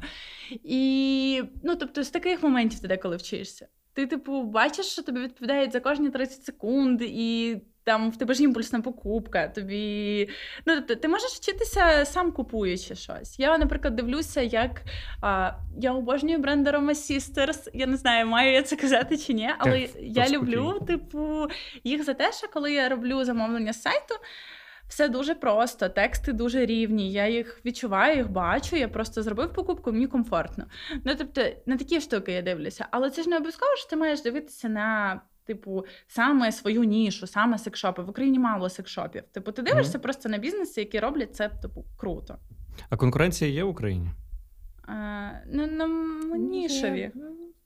І ну, тобто, з таких моментів ти деколи вчишся. Ти, типу, бачиш, що тобі відповідають за кожні 30 секунд, і там в тебе ж імпульсна покупка. Тобі. Ну, тобто, ти можеш вчитися сам купуючи щось. Я, наприклад, дивлюся, як а, я обожнюю бренд Aroma Sisters. Я не знаю, маю я це казати чи ні, але Так, я люблю, спокійно. типу, їх за те, що коли я роблю замовлення з сайту. Все дуже просто, тексти дуже рівні. Я їх відчуваю, їх бачу. Я просто зробив покупку, мені комфортно. Ну тобто на такі штуки я дивлюся. Але це ж не обов'язково, що ти маєш дивитися на. Типу, саме свою нішу, саме секшопи. В Україні мало секшопів. Типу, ти дивишся просто на бізнеси, які роблять це, типу, круто. А конкуренція є в Україні? А, ну, на нішеві. Є,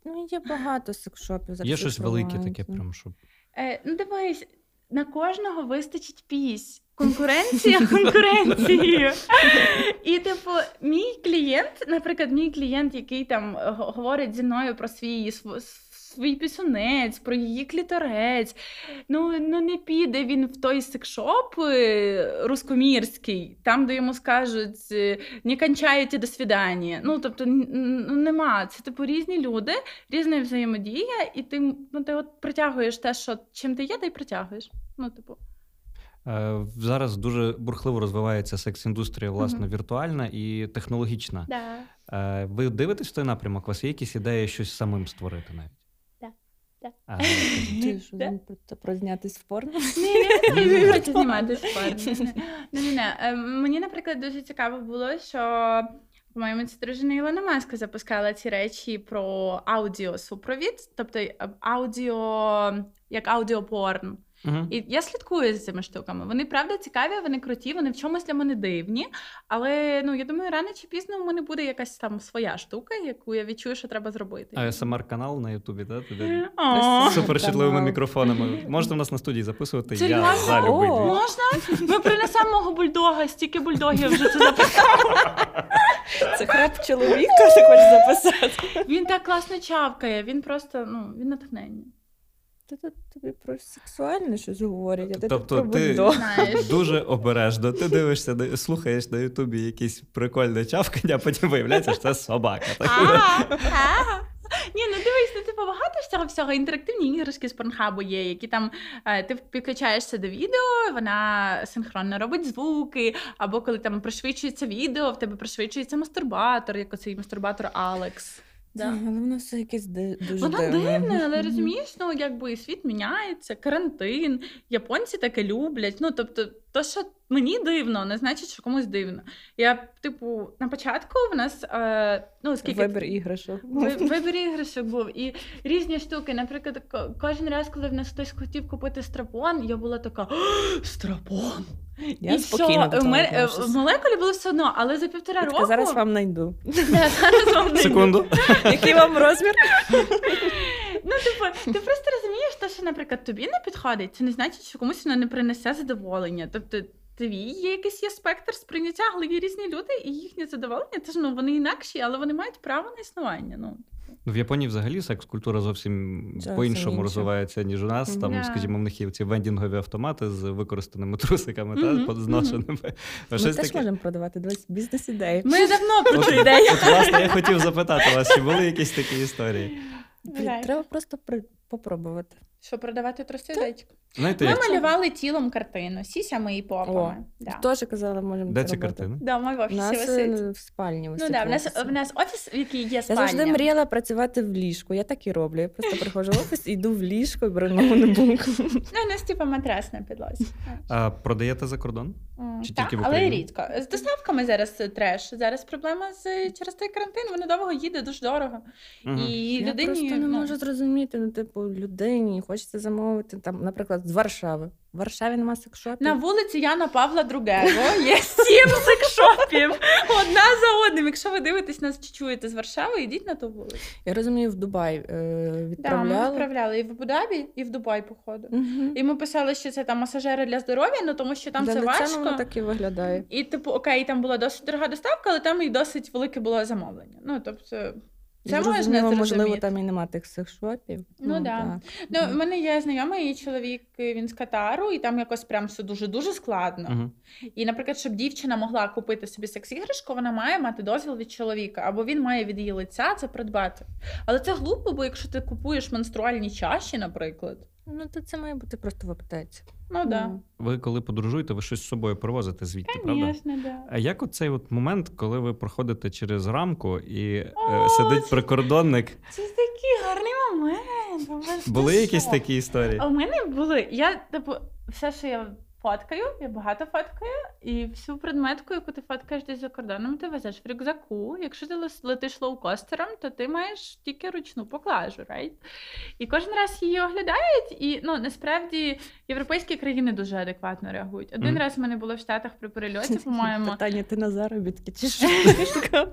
ну, є багато секшопів. зараз Є щось велике таке, прям щоб. Е, ну, дивись, на кожного вистачить пісь. Конкуренція конкуренції. І, типу, мій клієнт, наприклад, мій клієнт, який там говорить зі мною про свій св- свій пісунець, про її кліторець. Ну ну не піде він в той секшоп е, рускомірський, там, де йому скажуть е, не кончаєте до свідання. Ну, тобто, ну, нема. Це типу різні люди, різна взаємодія, і ти ну, ти от притягуєш те, що чим ти є, ти й притягуєш. Ну, типу. Е, зараз дуже бурхливо розвивається секс-індустрія, власне, uh віртуальна і технологічна. Да. Ви дивитесь в той напрямок? У вас є якісь ідеї щось самим створити навіть? Ти що про знятись в порно? Ні, не хочу знімати в порно. Мені, наприклад, дуже цікаво було, що по-моєму, це дружина Ілона Маска запускала ці речі про аудіосупровід, тобто аудіо як аудіопорн. Uh-huh. І я слідкую за цими штуками. Вони правда цікаві, вони круті, вони в чомусь для мене дивні. Але ну я думаю, рано чи пізно у мене буде якась там своя штука, яку я відчую, що треба зробити. А смр канал на Ютубі, так? З суперчутливими мікрофонами. Можете в нас на студії записувати. Це я за любий Можна? Ми принесемо мого бульдога, стільки бульдогів вже це записали. Це храп чоловіка, ти хочеш записати. Він так класно чавкає, він просто ну, він натхнення. Та тут тобі про сексуальне щось говорять, а ти тобто тут про ти Знаєш. дуже обережно. Ти дивишся, слухаєш на Ютубі якісь прикольне чавкання, а потім виявляється, що це собака. Ні, ну дивись, ну типу багато цього всього. Інтерактивні іграшки з порнхабу є, які там е, ти підключаєшся до відео, вона синхронно робить звуки, або коли там пришвидшується відео, в тебе пришвидшується мастурбатор, як оцей мастурбатор Алекс. Да. Але воно все якесь дуже Воно дивне, але розумієш, ну якби світ міняється, карантин, японці таке люблять. Ну тобто, то, що мені дивно, не значить, що комусь дивно. Я, типу, на початку в нас е, ну скільки вибір іграшок. Вибір іграшок був і різні штуки. Наприклад, кожен раз, коли в нас хтось хотів купити страпон, я була така страпон. Я і спокійно що, мене, в молекулі було все одно, але за півтора я року... зараз вам найду. Да, зараз вам Секунду. Який вам розмір? Ну, типу, ти просто розумієш, те, що, наприклад, тобі не підходить, це не значить, що комусь воно не принесе задоволення. Тобто, твій є якийсь є спектр сприйняття, але є різні люди, і їхнє задоволення, це ж ну вони інакші, але вони мають право на існування. Ну. Ну, в Японії взагалі секс-культура зовсім Це по-іншому розвивається, ніж у нас. Там, yeah. скажімо, в них є ці вендінгові автомати з використаними трусиками mm-hmm. та зношеними. Mm-hmm. Ми теж таке... можемо продавати бізнес-ідеї. Ми давно про цю ідею. От, власне, я хотів запитати вас, чи були якісь такі історії? Треба просто попробувати. Що продавати тростязечку? Знаєте, Ми як... малювали тілом картину, сісями і попами. Да. Теж казали, можемо Де це ці робити. картини? Да, ми в офісі У нас висить. в спальні Ну, да, в, нас, в нас офіс, в який є спальня. Я завжди мріяла працювати в ліжку. Я так і роблю. Я просто приходжу в офіс, йду в ліжко і беру нову небунку. Ну, у нас типу матрас на підлозі. А продаєте за кордон? Чи так, тільки в але рідко. З доставками зараз треш. Зараз проблема з через той карантин. Воно довго їде, дуже дорого. Угу. І Я людині просто не можу зрозуміти. Ну, типу, людині хочеться замовити там, наприклад, з Варшави. В Варшаві нема секшопів. На вулиці Яна Павла II є сім секшопів. Одна за одним. Якщо ви дивитесь нас чи чуєте з Варшави, йдіть на ту вулицю. Я розумію, в Дубай е, відправляли. Да, ми відправляли і в Абу-Дабі, і в Дубай, походу. Угу. І ми писали, що це там масажери для здоров'я, ну тому що там для це важко. воно так і виглядає. І типу, окей, там була досить дорога доставка, але там і досить велике було замовлення. Ну тобто. Це можна можливо, там і нема тих секшопів. Ну, ну да. Ну, в мене є знайомий чоловік, він з Катару, і там якось прям все дуже-дуже складно. Uh-huh. І, наприклад, щоб дівчина могла купити собі секс-іграшку, вона має мати дозвіл від чоловіка, або він має від її лиця це придбати. Але це глупо, бо якщо ти купуєш менструальні чаші, наприклад. Ну, то це має бути просто в аптеці. Ну да. Ви коли подорожуєте, ви щось з собою привозите звідти, Конечно, правда? Да. А як оцей от момент, коли ви проходите через рамку і О, е, сидить це... прикордонник? Це такий гарний момент. Були якісь такі історії? А у мене були. Я типу, все, що я фоткаю, я багато фоткаю, і всю предметку, яку ти фоткаєш десь за кордоном, ти везеш в рюкзаку. Якщо ти летиш лоукостером, то ти маєш тільки ручну поклажу, right? І кожен раз її оглядають, і ну насправді європейські країни дуже адекватно реагують. Один mm. раз в мене було в Штатах при перельоті, по-моєму. Питання, ти на заробітки чи що?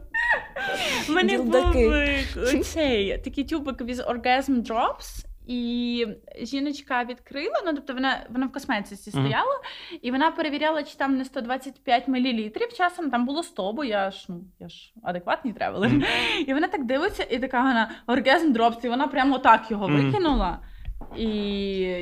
У мене був цей такий тюбик with orgasm drops, і жіночка відкрила. Ну, тобто вона вона в косметиці стояла, mm. і вона перевіряла, чи там не 125 мл. Часом там було 100, бо я ж ну я ж адекватний traveler. Mm. І вона так дивиться, і така вона orgasm drops, і вона прямо так його викинула. І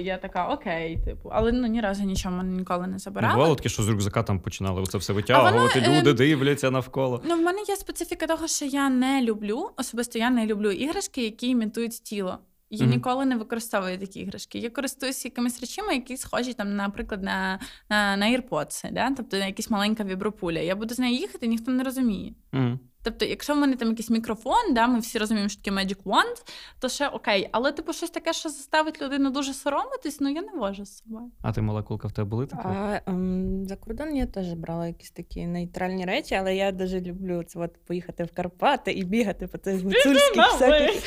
я така, окей, типу, але ну ні разу нічого ніколи не забирала. Бувало таке, що з рюкзака там починали це все витягувати, вона, люди е... дивляться навколо. Ну, в мене є специфіка того, що я не люблю, особисто я не люблю іграшки, які імітують тіло. Я mm-hmm. ніколи не використовую такі іграшки. Я користуюся якимись речами, які схожі, там, наприклад, на на, на AirPods, да? тобто на якась маленька вібропуля. Я буду з нею їхати, ніхто не розуміє. Mm-hmm. Тобто, якщо в мене там якийсь мікрофон, да, ми всі розуміємо, що таке Magic Wand, то ще окей. Але, типу, щось таке, що заставить людину дуже соромитись, ну я не можу з собою. А ти молекулка в тебе були такі? А, ем, За кордон я теж брала якісь такі нейтральні речі, але я дуже люблю це от поїхати в Карпати і бігати по цих гуцульських всяких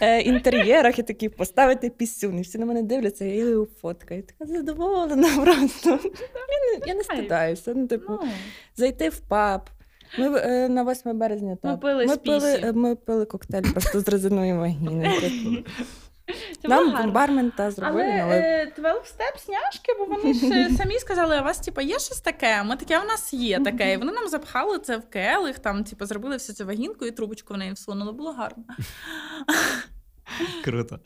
е, інтер'єрах і такі поставити пісюн. І всі на мене дивляться, я її фоткаю. Така задоволена просто. Я не, я не стидаюся. Ну, типу, ну. зайти в паб. Ми е, на 8 березня так. Ми пили ми пили, е, ми пили коктейль просто з резиною вагіни. Це Нам бармен та зробили. Але 12 степ сняшки, бо вони ж самі сказали, у вас типу, є щось таке. Ми таке у нас є таке. І вони нам запхали це в келих, там, типу, зробили всю цю вагінку і трубочку в неї всунули. Було гарно. Круто.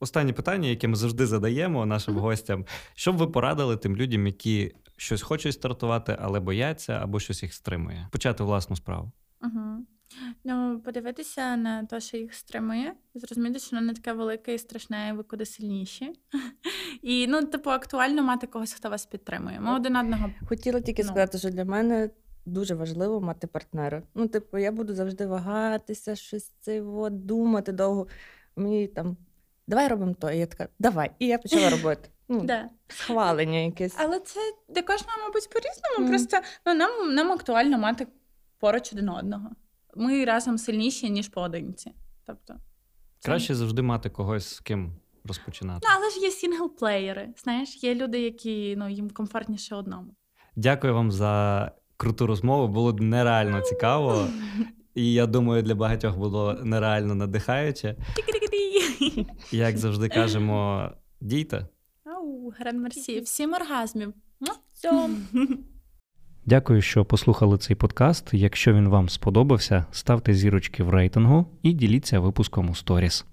Останнє питання, яке ми завжди задаємо нашим гостям. Що б ви порадили тим людям, які щось хочуть стартувати, але бояться або щось їх стримує. Почати власну справу. Угу. Ну, подивитися на те, що їх стримує, зрозуміти, що воно не таке велике і страшне, і ви куди сильніші. І ну, типу, актуально мати когось, хто вас підтримує. Ми один одного. Хотіла тільки ну. сказати, що для мене. Дуже важливо мати партнера. Ну, типу, я буду завжди вагатися, щось це думати довго. Мені там давай робимо то. І я така, давай. І я почала робити. Ну, да. Схвалення якесь. Але це для кожного, мабуть, по-різному. Mm. Просто ну, нам нам актуально мати поруч один одного. Ми разом сильніші, ніж поодинці. Тобто, це... Краще завжди мати когось з ким розпочинати. Ну, але ж є сінглплеєри. Знаєш, є люди, які ну, їм комфортніше одному. Дякую вам за круту розмову. Було нереально цікаво. І я думаю, для багатьох було нереально надихаюче. Як завжди кажемо, дійте. Ау, гран-мерсі. Всім оргазмів. Дякую, що послухали цей подкаст. Якщо він вам сподобався, ставте зірочки в рейтингу і діліться випуском у сторіс.